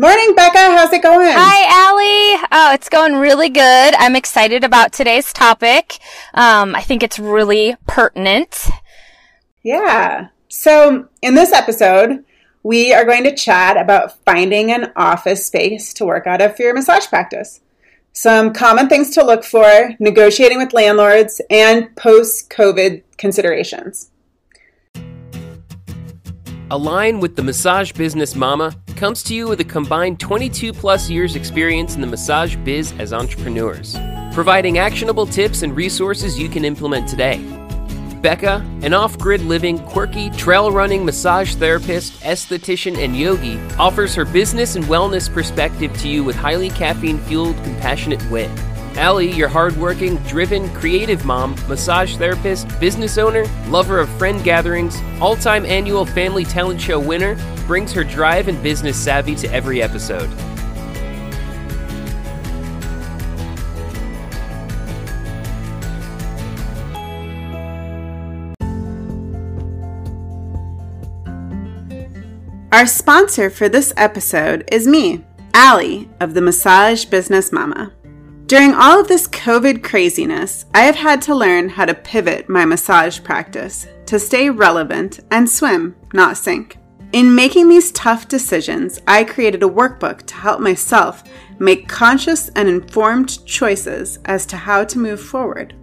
Morning, Becca. How's it going? Hi, Allie. Oh, it's going really good. I'm excited about today's topic. Um, I think it's really pertinent. Yeah. So, in this episode, we are going to chat about finding an office space to work out of for your massage practice. Some common things to look for, negotiating with landlords, and post COVID considerations. Align with the Massage Business Mama comes to you with a combined 22 plus years experience in the massage biz as entrepreneurs, providing actionable tips and resources you can implement today. Becca, an off grid living, quirky, trail running massage therapist, esthetician, and yogi, offers her business and wellness perspective to you with highly caffeine fueled, compassionate wit. Allie, your hardworking, driven, creative mom, massage therapist, business owner, lover of friend gatherings, all time annual family talent show winner, brings her drive and business savvy to every episode. Our sponsor for this episode is me, Allie of the Massage Business Mama. During all of this COVID craziness, I have had to learn how to pivot my massage practice to stay relevant and swim, not sink. In making these tough decisions, I created a workbook to help myself make conscious and informed choices as to how to move forward.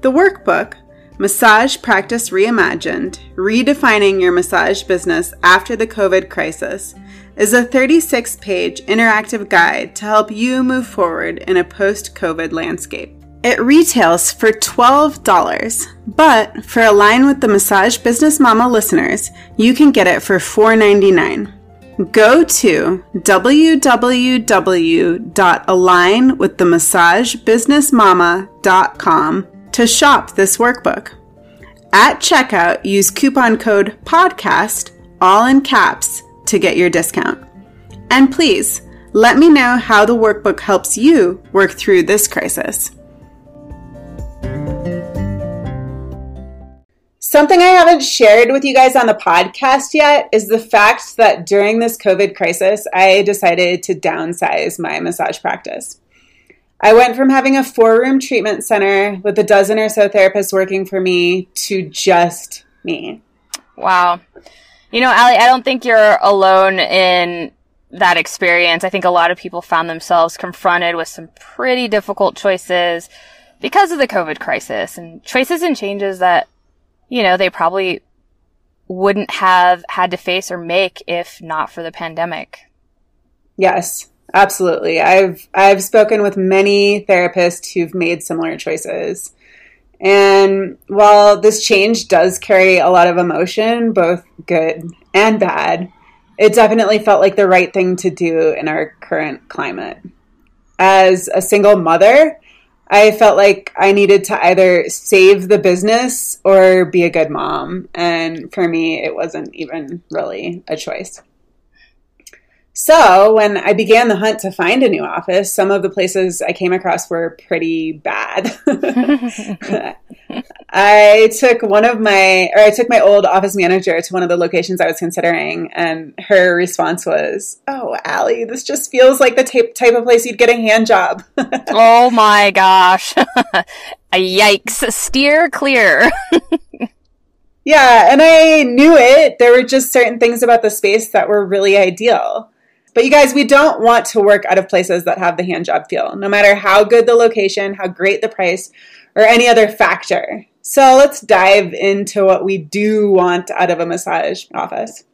The workbook, Massage Practice Reimagined Redefining Your Massage Business After the COVID Crisis, is a 36 page interactive guide to help you move forward in a post COVID landscape. It retails for $12, but for Align with the Massage Business Mama listeners, you can get it for $4.99. Go to www.alignwiththemassagebusinessmama.com to shop this workbook. At checkout, use coupon code PODCAST, all in caps, to get your discount. And please, let me know how the workbook helps you work through this crisis. Something I haven't shared with you guys on the podcast yet is the fact that during this COVID crisis, I decided to downsize my massage practice. I went from having a four room treatment center with a dozen or so therapists working for me to just me. Wow. You know, Allie, I don't think you're alone in that experience. I think a lot of people found themselves confronted with some pretty difficult choices because of the COVID crisis and choices and changes that, you know, they probably wouldn't have had to face or make if not for the pandemic. Yes, absolutely. I've I've spoken with many therapists who've made similar choices. And while this change does carry a lot of emotion, both good and bad, it definitely felt like the right thing to do in our current climate. As a single mother, I felt like I needed to either save the business or be a good mom. And for me, it wasn't even really a choice. So, when I began the hunt to find a new office, some of the places I came across were pretty bad. I took one of my, or I took my old office manager to one of the locations I was considering, and her response was, "Oh, Allie, this just feels like the type type of place you'd get a hand job." oh my gosh! Yikes! Steer clear. yeah, and I knew it. There were just certain things about the space that were really ideal. But you guys, we don't want to work out of places that have the hand job feel, no matter how good the location, how great the price, or any other factor. So let's dive into what we do want out of a massage office.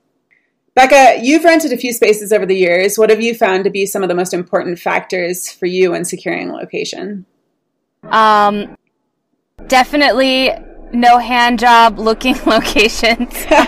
Becca, you've rented a few spaces over the years. What have you found to be some of the most important factors for you in securing a location? Um, definitely no hand job looking locations. but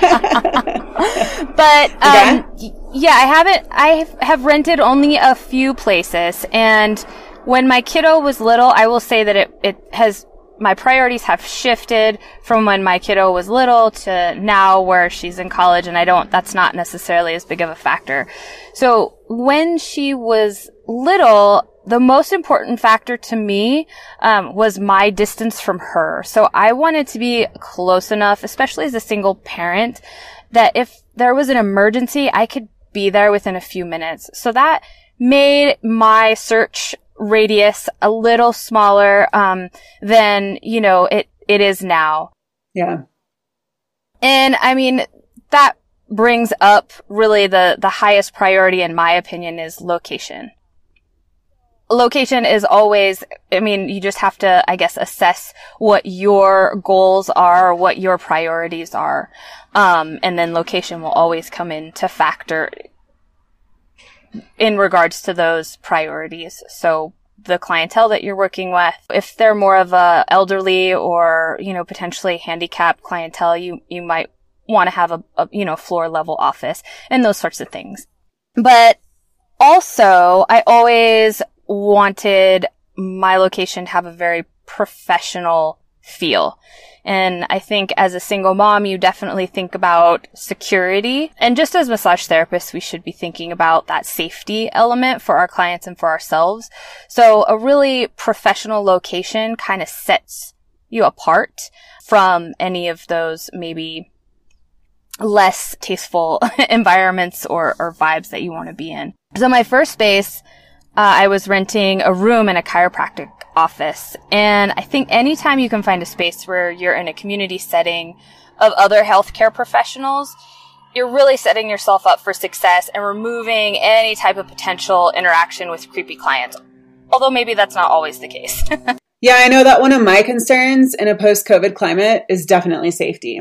um, okay. yeah, I haven't. I have rented only a few places, and when my kiddo was little, I will say that it it has my priorities have shifted from when my kiddo was little to now where she's in college and I don't, that's not necessarily as big of a factor. So when she was little, the most important factor to me um, was my distance from her. So I wanted to be close enough, especially as a single parent, that if there was an emergency, I could be there within a few minutes. So that made my search radius a little smaller um, than you know it it is now. Yeah. And I mean that brings up really the the highest priority in my opinion is location. Location is always, I mean, you just have to, I guess, assess what your goals are, what your priorities are. Um, and then location will always come in to factor in regards to those priorities. So the clientele that you're working with, if they're more of a elderly or, you know, potentially handicapped clientele, you, you might want to have a, a, you know, floor level office and those sorts of things. But also, I always wanted my location to have a very professional feel. And I think as a single mom, you definitely think about security. And just as massage therapists, we should be thinking about that safety element for our clients and for ourselves. So a really professional location kind of sets you apart from any of those maybe less tasteful environments or, or vibes that you want to be in. So my first space, uh, I was renting a room in a chiropractic office. And I think anytime you can find a space where you're in a community setting of other healthcare professionals, you're really setting yourself up for success and removing any type of potential interaction with creepy clients. Although maybe that's not always the case. yeah, I know that one of my concerns in a post COVID climate is definitely safety.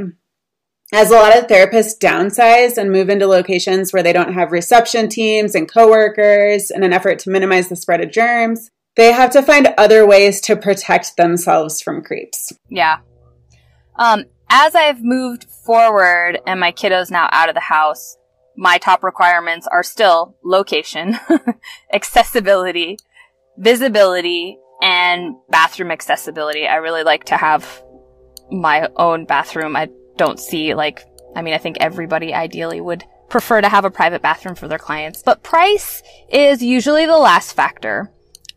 As a lot of therapists downsize and move into locations where they don't have reception teams and coworkers in an effort to minimize the spread of germs, they have to find other ways to protect themselves from creeps. Yeah. Um, as I've moved forward and my kiddo's now out of the house, my top requirements are still location, accessibility, visibility, and bathroom accessibility. I really like to have my own bathroom. I don't see like, I mean, I think everybody ideally would prefer to have a private bathroom for their clients, but price is usually the last factor.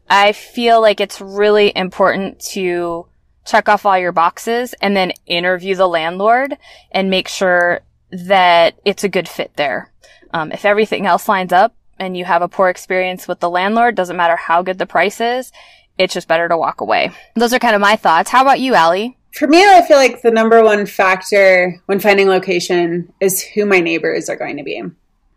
I feel like it's really important to check off all your boxes and then interview the landlord and make sure that it's a good fit there. Um, if everything else lines up and you have a poor experience with the landlord, doesn't matter how good the price is, it's just better to walk away. Those are kind of my thoughts. How about you, Allie? For me, I feel like the number one factor when finding location is who my neighbors are going to be.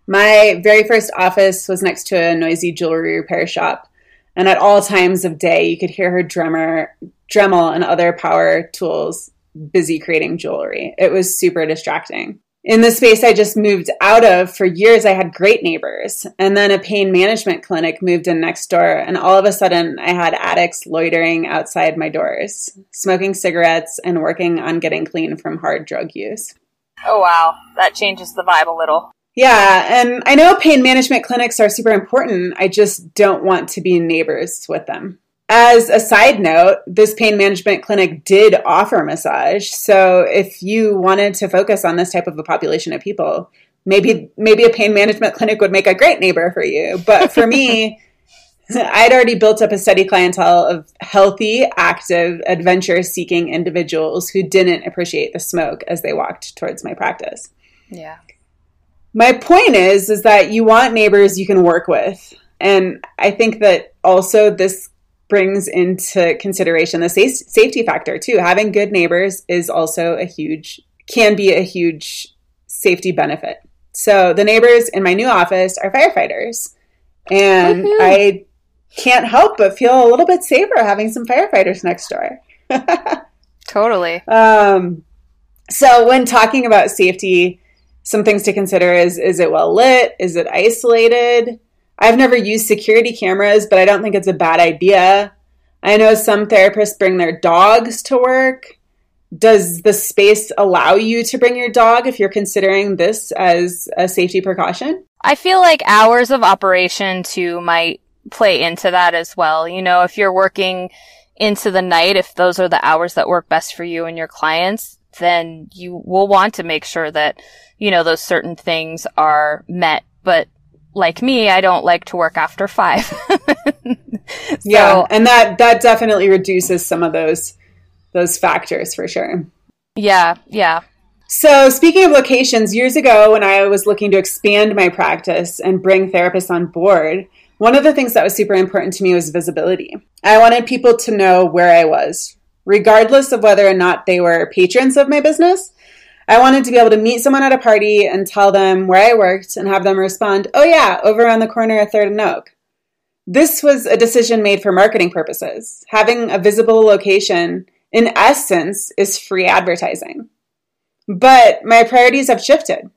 My very first office was next to a noisy jewelry repair shop. And at all times of day, you could hear her drummer, Dremel, and other power tools busy creating jewelry. It was super distracting. In the space I just moved out of, for years I had great neighbors. And then a pain management clinic moved in next door, and all of a sudden I had addicts loitering outside my doors, smoking cigarettes and working on getting clean from hard drug use. Oh, wow. That changes the vibe a little. Yeah, and I know pain management clinics are super important. I just don't want to be neighbors with them. As a side note, this pain management clinic did offer massage. So if you wanted to focus on this type of a population of people, maybe maybe a pain management clinic would make a great neighbor for you. But for me, I'd already built up a steady clientele of healthy, active, adventure seeking individuals who didn't appreciate the smoke as they walked towards my practice. Yeah my point is is that you want neighbors you can work with and i think that also this brings into consideration the sa- safety factor too having good neighbors is also a huge can be a huge safety benefit so the neighbors in my new office are firefighters and Woo-hoo. i can't help but feel a little bit safer having some firefighters next door totally um so when talking about safety some things to consider is is it well lit? Is it isolated? I've never used security cameras, but I don't think it's a bad idea. I know some therapists bring their dogs to work. Does the space allow you to bring your dog if you're considering this as a safety precaution? I feel like hours of operation too might play into that as well. You know, if you're working into the night, if those are the hours that work best for you and your clients, then you will want to make sure that, you know, those certain things are met. But like me, I don't like to work after five. so, yeah. And that, that definitely reduces some of those, those factors for sure. Yeah. Yeah. So, speaking of locations, years ago when I was looking to expand my practice and bring therapists on board, one of the things that was super important to me was visibility. I wanted people to know where I was, regardless of whether or not they were patrons of my business. I wanted to be able to meet someone at a party and tell them where I worked and have them respond, oh, yeah, over on the corner of Third and Oak. This was a decision made for marketing purposes. Having a visible location, in essence, is free advertising. But my priorities have shifted.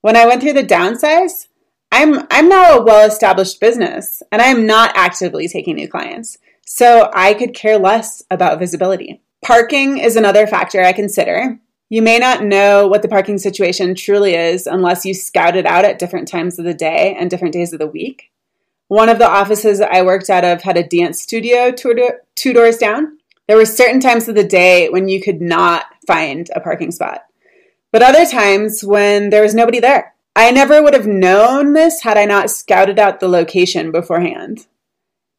When I went through the downsize, I'm I'm now a well-established business and I am not actively taking new clients. So I could care less about visibility. Parking is another factor I consider. You may not know what the parking situation truly is unless you scout it out at different times of the day and different days of the week. One of the offices I worked out of had a dance studio two, doors down. There were certain times of the day when you could not find a parking spot, but other times when there was nobody there. I never would have known this had I not scouted out the location beforehand.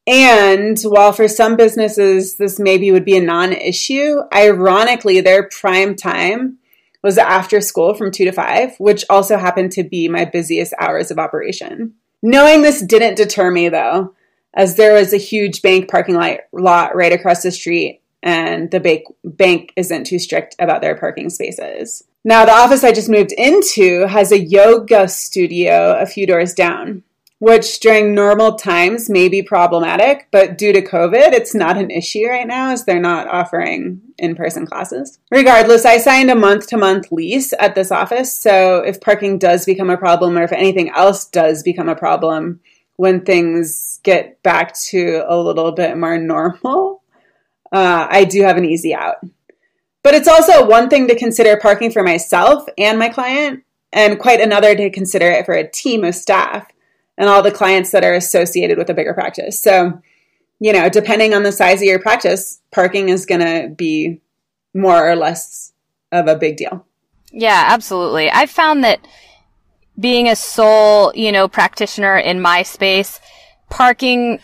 And while for some businesses this maybe would be a non issue, ironically, their prime time was after school from 2 to 5, which also happened to be my busiest hours of operation. Knowing this didn't deter me though, as there was a huge bank parking lot right across the street, and the bank, bank isn't too strict about their parking spaces. Now, the office I just moved into has a yoga studio a few doors down, which during normal times may be problematic, but due to COVID, it's not an issue right now as they're not offering in person classes. Regardless, I signed a month to month lease at this office, so if parking does become a problem or if anything else does become a problem when things get back to a little bit more normal, uh, I do have an easy out. But it's also one thing to consider parking for myself and my client, and quite another to consider it for a team of staff and all the clients that are associated with a bigger practice. So, you know, depending on the size of your practice, parking is going to be more or less of a big deal. Yeah, absolutely. I've found that being a sole, you know, practitioner in my space, parking,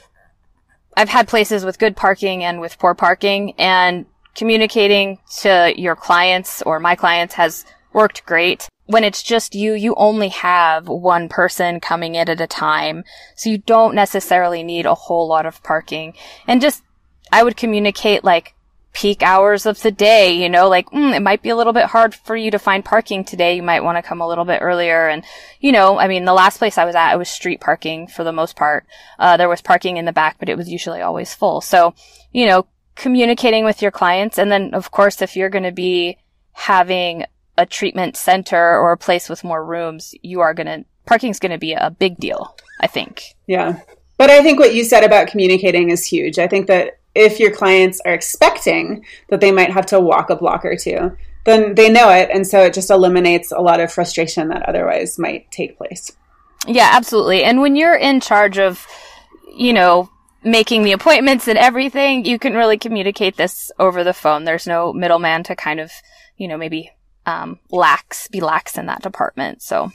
I've had places with good parking and with poor parking and communicating to your clients or my clients has worked great. When it's just you, you only have one person coming in at a time. So you don't necessarily need a whole lot of parking. And just, I would communicate like peak hours of the day, you know, like, mm, it might be a little bit hard for you to find parking today. You might want to come a little bit earlier. And, you know, I mean, the last place I was at, it was street parking for the most part. Uh, there was parking in the back, but it was usually always full. So, you know, communicating with your clients. And then, of course, if you're going to be having a treatment center or a place with more rooms, you are going to, parking's going to be a big deal, I think. Yeah. But I think what you said about communicating is huge. I think that if your clients are expecting that they might have to walk a block or two, then they know it. And so it just eliminates a lot of frustration that otherwise might take place. Yeah, absolutely. And when you're in charge of, you know, making the appointments and everything, you can really communicate this over the phone. There's no middleman to kind of, you know, maybe um, lax, be lax in that department. So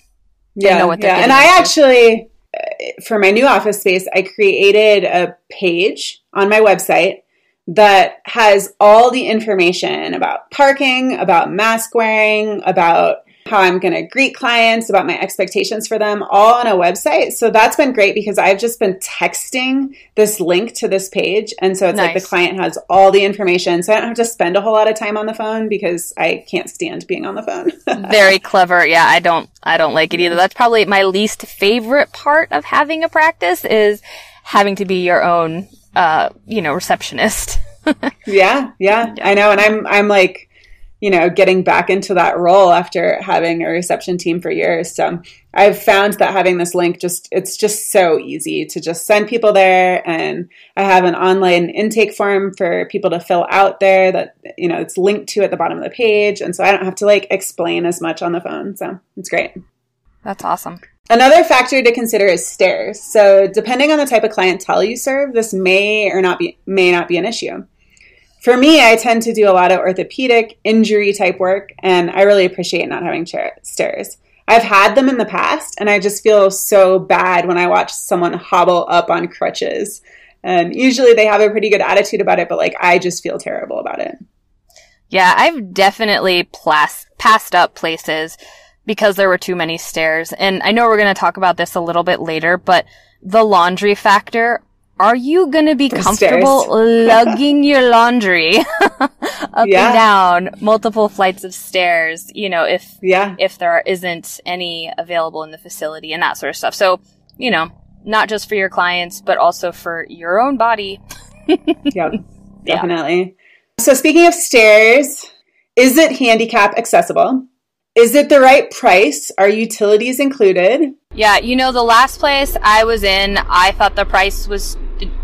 yeah, know what yeah. And I actually, uh, for my new office space, I created a page on my website that has all the information about parking, about mask wearing, about how I'm going to greet clients, about my expectations for them, all on a website. So that's been great because I've just been texting this link to this page. And so it's nice. like the client has all the information. So I don't have to spend a whole lot of time on the phone because I can't stand being on the phone. Very clever. Yeah, I don't I don't like it either. That's probably my least favorite part of having a practice is having to be your own uh, you know, receptionist. yeah, yeah, I know. And I'm I'm like you know, getting back into that role after having a reception team for years. So I've found that having this link just, it's just so easy to just send people there. And I have an online intake form for people to fill out there that, you know, it's linked to at the bottom of the page. And so I don't have to like explain as much on the phone. So it's great. That's awesome. Another factor to consider is stairs. So depending on the type of clientele you serve, this may or not be, may not be an issue for me, I tend to do a lot of orthopedic injury type work, and I really appreciate not having chair- stairs. I've had them in the past, and I just feel so bad when I watch someone hobble up on crutches. And usually they have a pretty good attitude about it, but like I just feel terrible about it. Yeah, I've definitely plas- passed up places because there were too many stairs. And I know we're going to talk about this a little bit later, but the laundry factor. Are you going to be comfortable lugging your laundry up Yeah. and down multiple flights of stairs? You know, if Yeah. if there isn't any available in the facility and that sort of stuff. So, you know, not just for your clients, but also for your own body. Yep. Definitely. So speaking of stairs, is it handicap accessible? Is it the right price? Are utilities included? Yeah, you know, the last place I was in, I thought the price was,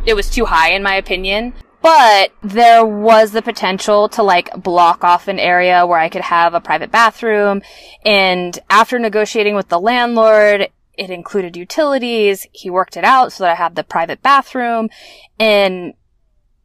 it was too high in my opinion. But there was the potential to like block off an area where I could have a private bathroom. And after negotiating with the landlord, it included utilities. He worked it out so that I had the private bathroom. And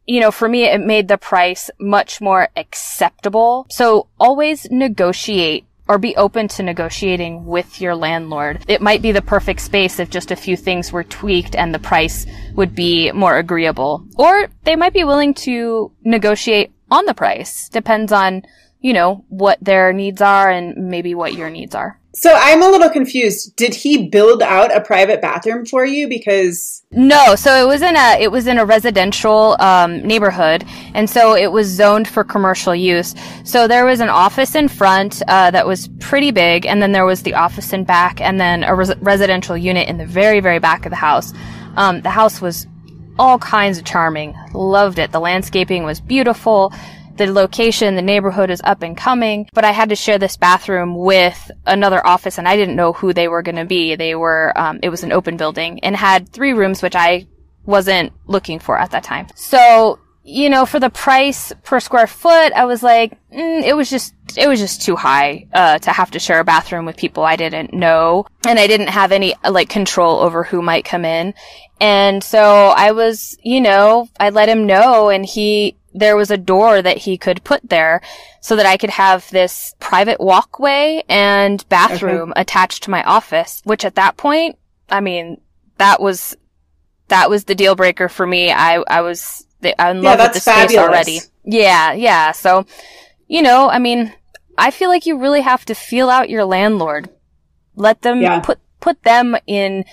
you know, for me, it made the price much more acceptable. So always negotiate or be open to negotiating with your landlord. It might be the perfect space if just a few things were tweaked and the price would be more agreeable. Or they might be willing to negotiate on the price. Depends on, you know, what their needs are and maybe what your needs are. So I'm a little confused. Did he build out a private bathroom for you? Because No, so it was in a it was in a residential um, neighborhood, and so it was zoned for commercial use. So there was an office in front uh, that was pretty big, and then there was the office in back, and then a res- residential unit in the very very back of the house. Um, the house was all kinds of charming. Loved it. The landscaping was beautiful. The location, the neighborhood is up and coming, but I had to share this bathroom with another office and I didn't know who they were going to be. They were, um, it was an open building and had three rooms, which I wasn't looking for at that time. So, you know, for the price per square foot, I was like, mm, it was just, it was just too high, uh, to have to share a bathroom with people I didn't know. And I didn't have any, like, control over who might come in. And so I was, you know, I let him know and he, there was a door that he could put there so that I could have this private walkway and bathroom attached to my office, which at that point, I mean, that was, that was the deal breaker for me. I, I was, I'm in Yeah, love with the space already. Yeah, yeah. So, you know, I mean, I feel like you really have to feel out your landlord. Let them Yeah. put, put them in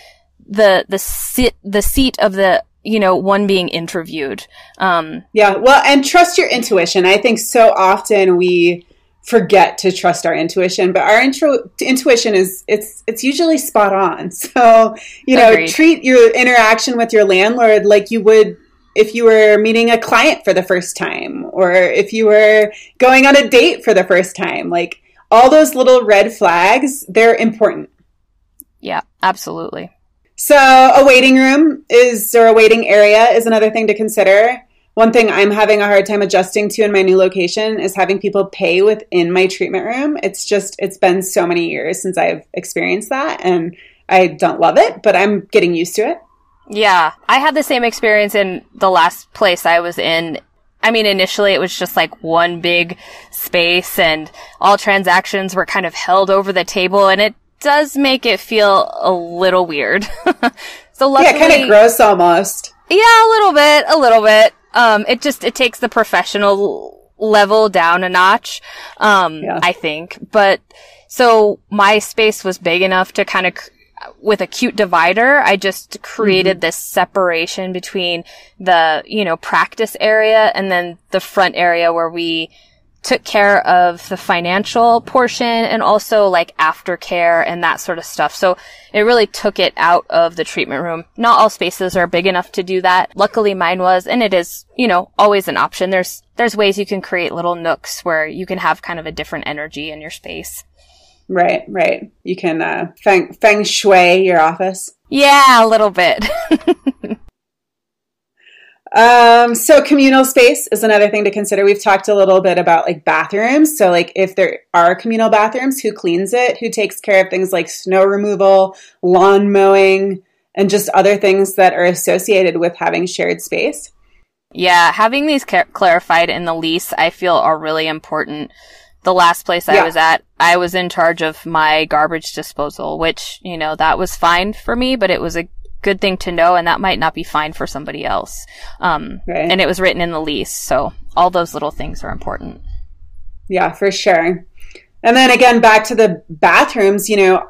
the, the sit, the seat of the, you know, one being interviewed. Um, yeah, well, and trust your intuition. I think so often we forget to trust our intuition, but our intro, intuition is it's it's usually spot on. So, you know, Agreed. treat your interaction with your landlord like you would if you were meeting a client for the first time or if you were going on a date for the first time. Like all those little red flags, they're important. yeah, absolutely. So a waiting room is or a waiting area is another thing to consider. One thing I'm having a hard time adjusting to in my new location is having people pay within my treatment room. It's just it's been so many years since I've experienced that and I don't love it, but I'm getting used to it. Yeah, I had the same experience in the last place I was in. I mean, initially it was just like one big space and all transactions were kind of held over the table and it does make it feel a little weird. so Yeah, kind of gross almost. yeah, a little bit, a little bit. Um, it just, it takes the professional level down a notch, um, Yeah. I think. But, so my space was big enough to kind of, with a cute divider, I just created this separation between the, you know, practice area and then the front area where we took care of the financial portion and also like aftercare and that sort of stuff. So it really took it out of the treatment room. Not all spaces are big enough to do that. Luckily mine was, and it is, you know, always an option. There's, there's ways you can create little nooks where you can have kind of a different energy in your space. Right, right. You can uh, feng, feng shui your office. Yeah, a little bit. Um, so communal space is another thing to consider. We've talked a little bit about like bathrooms. So like if there are communal bathrooms, who cleans it? Who takes care of things like snow removal, lawn mowing, and just other things that are associated with having shared space? Yeah, having these clarified in the lease, I feel are really important. The last place I Yeah. was at, I was in charge of my garbage disposal, which, you know, that was fine for me, but it was a good thing to know, and that might not be fine for somebody else. Um, Right. and it was written in the lease, so all those little things are important. Yeah, for sure. And then again, back to the bathrooms, you know,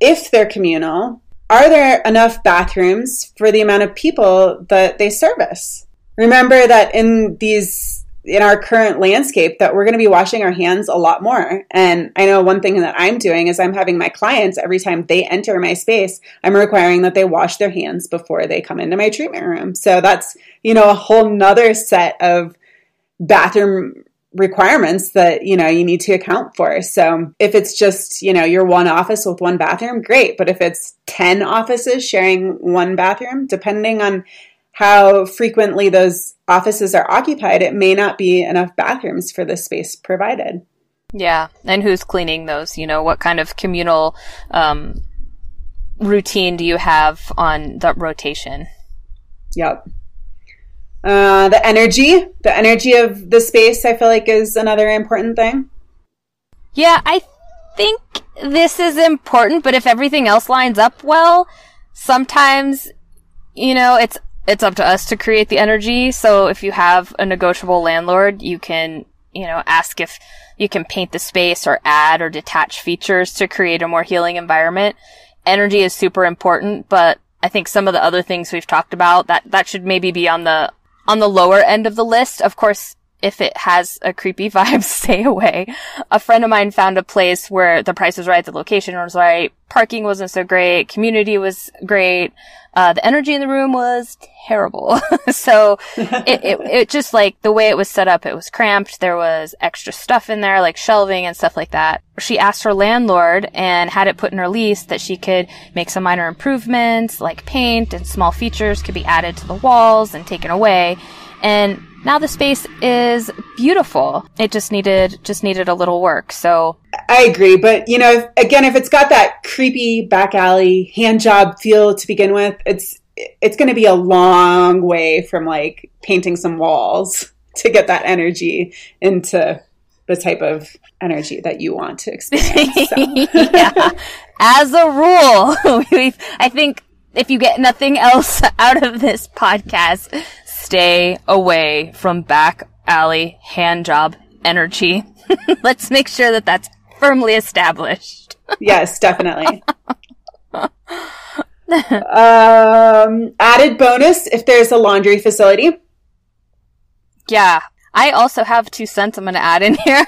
if they're communal, are there enough bathrooms for the amount of people that they service? Remember that in these in our current landscape that we're going to be washing our hands a lot more. And I know one thing that I'm doing is I'm having my clients every time they enter my space, I'm requiring that they wash their hands before they come into my treatment room. So that's, you know, a whole nother set of bathroom requirements that you know you need to account for so if it's just you know your one office with one bathroom great but if it's 10 offices sharing one bathroom depending on how frequently those offices are occupied it may not be enough bathrooms for the space provided. Yeah and who's cleaning those? You know what kind of communal um, routine do you have on the rotation? Yep. Uh, the energy, the energy of the space, I feel like is another important thing. Yeah, I think this is important, but if everything else lines up well, sometimes, you know, it's, it's up to us to create the energy. So if you have a negotiable landlord, you can, you know, ask if you can paint the space or add or detach features to create a more healing environment. Energy is super important, but I think some of the other things we've talked about that that should maybe be on the on the lower end of the list. Of course, if it has a creepy vibe, stay away. A friend of mine found a place where the price was right, the location was right, parking wasn't so great, community was great, uh, the energy in the room was terrible. so it, it, it just like the way it was set up, it was cramped. There was extra stuff in there, like shelving and stuff like that. She asked her landlord and had it put in her lease that she could make some minor improvements, like paint and small features could be added to the walls and taken away. And now the space is beautiful. It just needed just needed a little work. So I agree, but you know, again, if it's got that creepy back alley hand job feel to begin with, it's it's going to be a long way from like painting some walls to get that energy into the type of energy that you want to experience. So. yeah. As a rule, I think if you get nothing else out of this podcast, stay away from back alley hand job energy. Let's make sure that that's firmly established. yes, definitely. um, added bonus if there's a laundry facility. Yeah, I also have two cents I'm going to add in here.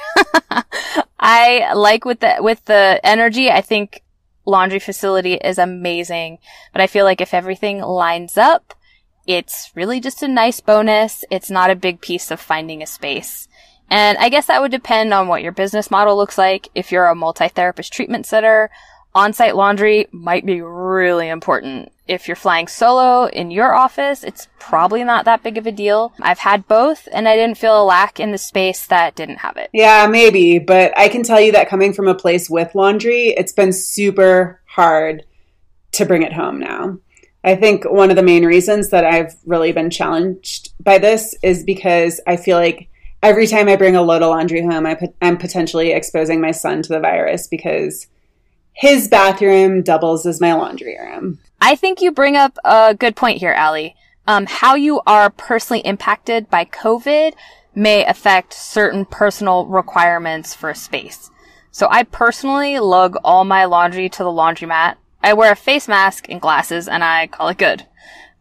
I like with the with the energy. I think laundry facility is amazing, but I feel like if everything lines up, it's really just a nice bonus. It's not a big piece of finding a space. And I guess that would depend on what your business model looks like. If you're a multi-therapist treatment center, on-site laundry might be really important. If you're flying solo in your office, it's probably not that big of a deal. I've had both and I didn't feel a lack in the space that didn't have it. Yeah, maybe, but I can tell you that coming from a place with laundry, it's been super hard to bring it home now. I think one of the main reasons that I've really been challenged by this is because I feel like every time I bring a load of laundry home, I am potentially exposing my son to the virus because his bathroom doubles as my laundry room. I think you bring up a good point here, Allie. Um, how you are personally impacted by COVID may affect certain personal requirements for space. So I personally lug all my laundry to the laundromat I wear a face mask and glasses and I call it good.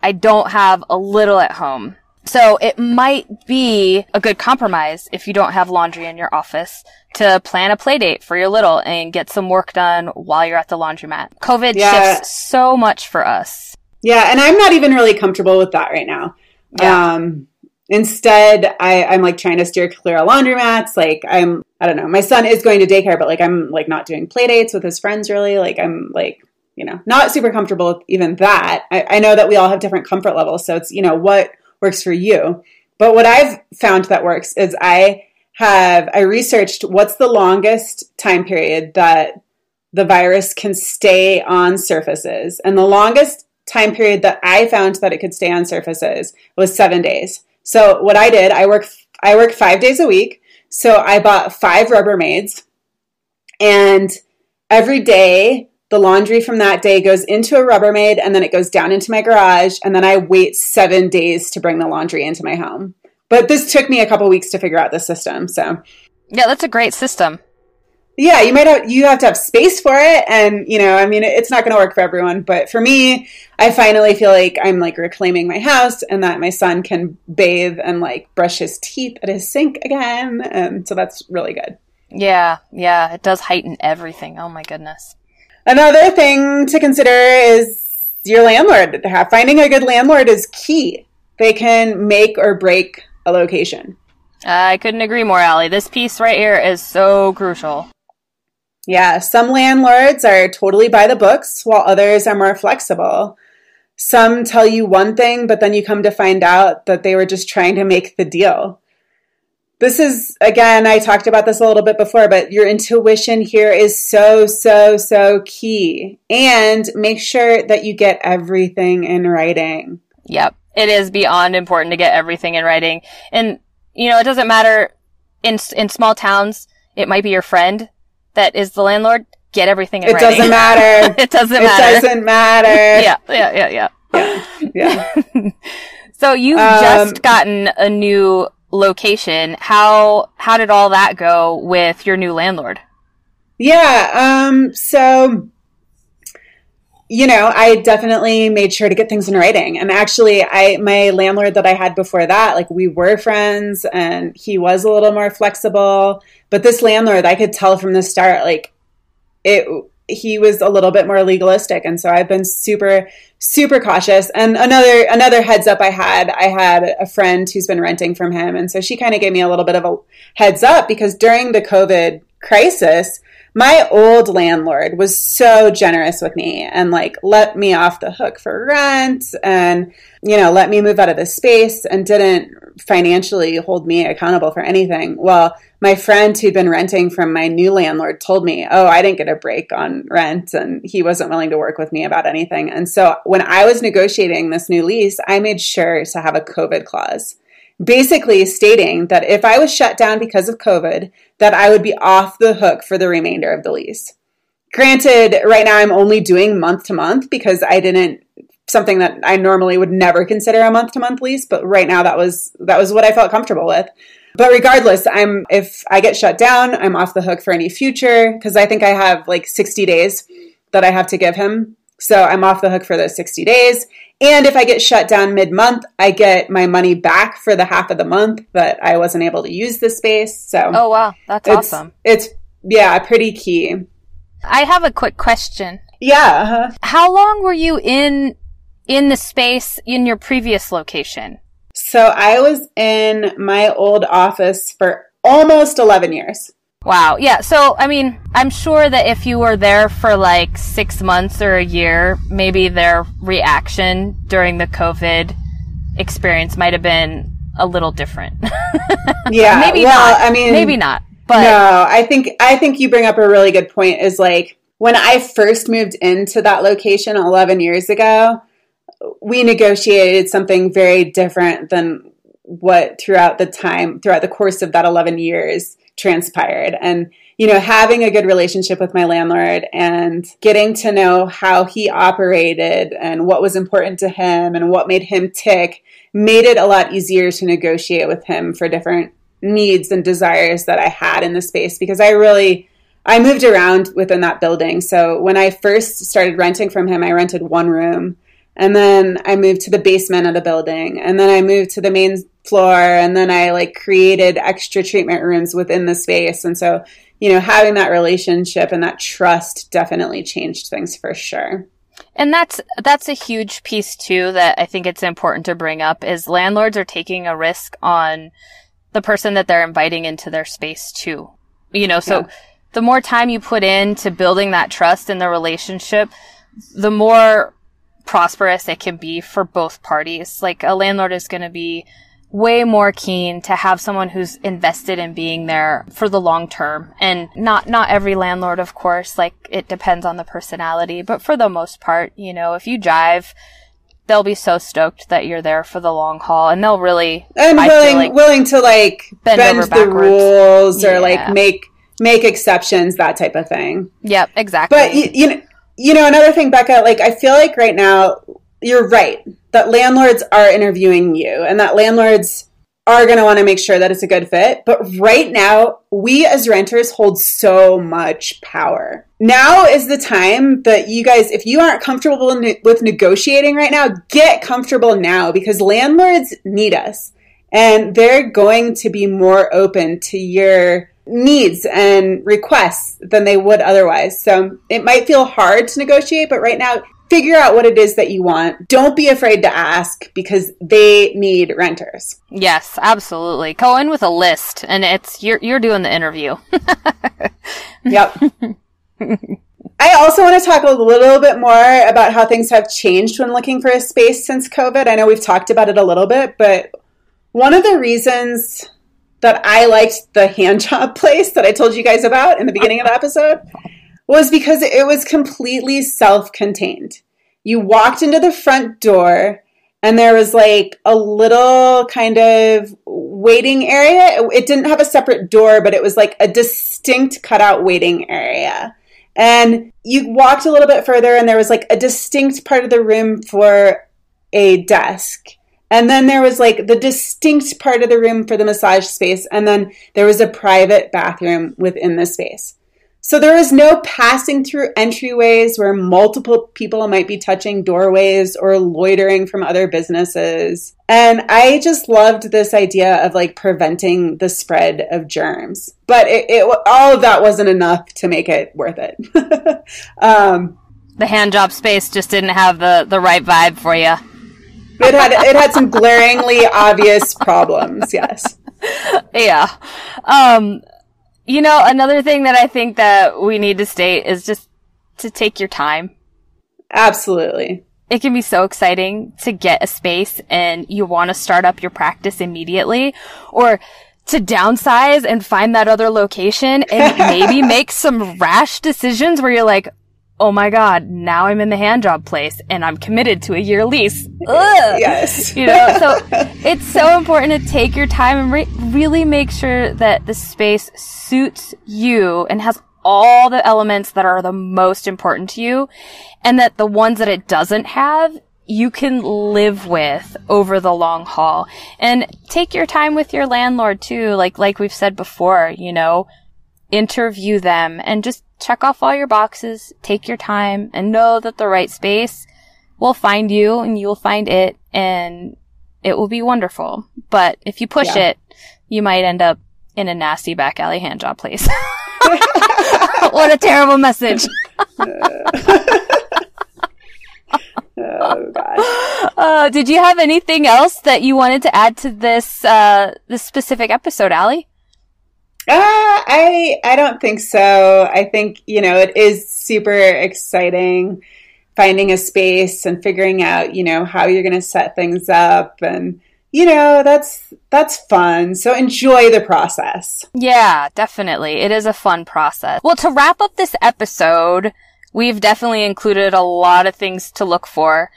I don't have a little at home. So it might be a good compromise if you don't have laundry in your office to plan a play date for your little and get some work done while you're at the laundromat. COVID yeah. shifts so much for us. Yeah, and I'm not even really comfortable with that right now. Yeah. Um, instead, I, I'm like trying to steer clear of laundromats. Like I'm, I don't know. My son is going to daycare, but like I'm like not doing play dates with his friends really. Like I'm like you know, not super comfortable with even that. I, I know that we all have different comfort levels. So it's, you know, what works for you. But what I've found that works is I have, I researched what's the longest time period that the virus can stay on surfaces. And the longest time period that I found that it could stay on surfaces was seven days. So what I did, I work, I work five days a week. So I bought five Rubbermaids and every day the laundry from that day goes into a Rubbermaid and then it goes down into my garage. And then I wait seven days to bring the laundry into my home. But this took me a couple weeks to figure out the system. So Yeah, that's a great system. Yeah, you might have you have to have space for it and you know, I mean it's not going to work for everyone, but for me, I finally feel like I'm like reclaiming my house and that my son can bathe and like brush his teeth at his sink again. And so that's really good. Yeah, yeah, it does heighten everything. Oh my goodness. Another thing to consider is your landlord. Finding a good landlord is key. They can make or break a location. Uh, I couldn't agree more, Allie. This piece right here is so crucial. Yeah, some landlords are totally by the books, while others are more flexible. Some tell you one thing, but then you come to find out that they were just trying to make the deal. This is, again, I talked about this a little bit before, but your intuition here is so, so, so key. And make sure that you get everything in writing. Yep. It is beyond important to get everything in writing. And, you know, it doesn't matter in, in small towns, it might be your friend that is the landlord, get everything in it writing. doesn't matter. it doesn't it matter. It doesn't matter. yeah, yeah, yeah, yeah. Yeah. yeah. so you've um, just gotten a new location. How how did all that go with your new landlord? Yeah, um so you know, I definitely made sure to get things in writing. And actually, I my landlord that I had before that, like we were friends and he was a little more flexible, but this landlord, I could tell from the start like it he was a little bit more legalistic and so I've been super super cautious. And another another heads up I had, I had a friend who's been renting from him and so she kind of gave me a little bit of a heads up because during the COVID crisis, my old landlord was so generous with me and like let me off the hook for rent and you know let me move out of the space and didn't financially hold me accountable for anything. Well my friend who'd been renting from my new landlord told me oh i didn't get a break on rent and he wasn't willing to work with me about anything. And so when i was negotiating this new lease i made sure to have a covid clause basically stating that if I was shut down because of COVID, that I would be off the hook for the remainder of the lease. Granted, right now I'm only doing month to month because I didn't something that I normally would never consider a month to month lease, but right now that was that was what I felt comfortable with. But regardless, I'm if I get shut down, I'm off the hook for any future because I think I have like 60 days that I have to give him. So I'm off the hook for those 60 days. And if I get shut down mid month, I get my money back for the half of the month that I wasn't able to use the space. So Oh wow, that's it's, awesome. It's yeah, pretty key. I have a quick question. Yeah. Uh-huh. How long were you in in the space in your previous location? So I was in my old office for almost 11 years. Wow. Yeah. So, I mean, I'm sure that if you were there for like six months or a year, maybe their reaction during the COVID experience might have been a little different. yeah. maybe well, not. I mean, maybe not. But no, I think, I think you bring up a really good point is like when I first moved into that location 11 years ago, we negotiated something very different than what throughout the time, throughout the course of that 11 years transpired. And, you know, having a good relationship with my landlord and getting to know how he operated and what was important to him and what made him tick made it a lot easier to negotiate with him for different needs and desires that I had in the space because I really I moved around within that building. So when I first started renting from him, I rented one room. And then I moved to the basement of the building. And then I moved to the main floor and then I like created extra treatment rooms within the space. And so, you know, having that relationship and that trust definitely changed things for sure. And that's that's a huge piece too that I think it's important to bring up is landlords are taking a risk on the person that they're inviting into their space too. You know, so yeah. the more time you put into building that trust in the relationship, the more prosperous it can be for both parties. Like a landlord is going to be way more keen to have someone who's invested in being there for the long term. And not not every landlord of course like it depends on the personality but for the most part you know if you jive they'll be so stoked that you're there for the long haul and they'll really and I willing like willing to like bend, bend the rules or like make make exceptions that type of thing. Yep exactly. But you, you know you know another thing becca like i feel like right now you're right that landlords are interviewing you and that landlords are going to want to make sure that it's a good fit. But right now, we as renters hold so much power. Now is the time that you guys, if you aren't comfortable with negotiating right now, get comfortable now because landlords need us and they're going to be more open to your needs and requests than they would otherwise. So it might feel hard to negotiate, but right now, figure out what it is that you want. Don't be afraid to ask because they need renters. Yes, absolutely. Go in with a list and it's you're you're doing the interview. yep. I also want to talk a little bit more about how things have changed when looking for a space since COVID. I know we've talked about it a little bit, but one of the reasons that I liked the hand job place that I told you guys about in the beginning of the episode was because it was completely self contained. You walked into the front door and there was like a little kind of waiting area. It didn't have a separate door, but it was like a distinct cutout waiting area. And you walked a little bit further and there was like a distinct part of the room for a desk. And then there was like the distinct part of the room for the massage space. And then there was a private bathroom within the space. So there was no passing through entryways where multiple people might be touching doorways or loitering from other businesses. And I just loved this idea of like preventing the spread of germs. But it, it all of that wasn't enough to make it worth it. um, the hand job space just didn't have the, the right vibe for you. It had it had some glaringly obvious problems. Yes. Yeah. Um, you know, another thing that I think that we need to state is just to take your time. Absolutely. It can be so exciting to get a space and you want to start up your practice immediately or to downsize and find that other location and maybe make some rash decisions where you're like, oh my god, now I'm in the hand job place and I'm committed to a year lease. Ugh. Yes. You know, so it's so important to take your time and re- really make sure that the space suits you and has all the elements that are the most important to you and that the ones that it doesn't have you can live with over the long haul and take your time with your landlord too like like we've said before you know interview them and just check off all your boxes, take your time, and know that the right space will find you and you'll find it and it will be wonderful. But if you push yeah. it, you might end up in a nasty back alley handjob place. what a terrible message. oh god. Uh, did you have anything else that you wanted to add to this uh, this specific episode, Allie? Uh, I I don't think so. I think you know it is super exciting finding a space and figuring out you know how you're going to set things up and you know that's that's fun. So enjoy the process. Yeah definitely. It is a fun process. Well to wrap up this episode we've definitely included a lot of things to look for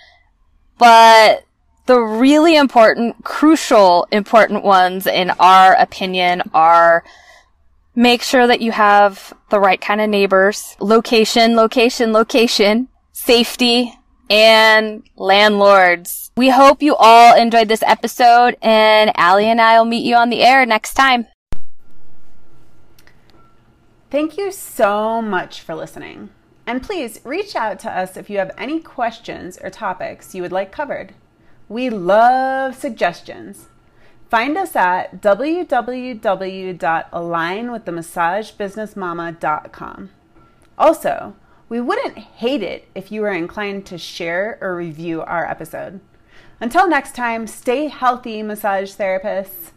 but the really important crucial important ones in our opinion are Make sure that you have the right kind of neighbors. Location, location, location. Safety and landlords. We hope you all enjoyed this episode and Allie and I will meet you on the air next time. Thank you so much for listening. And please reach out to us if you have any questions or topics you would like covered. We love suggestions. Find us at www.alignwiththemassagebusinessmama.com. Also, we wouldn't hate it if you were inclined to share or review our episode. Until next time, stay healthy, massage therapists.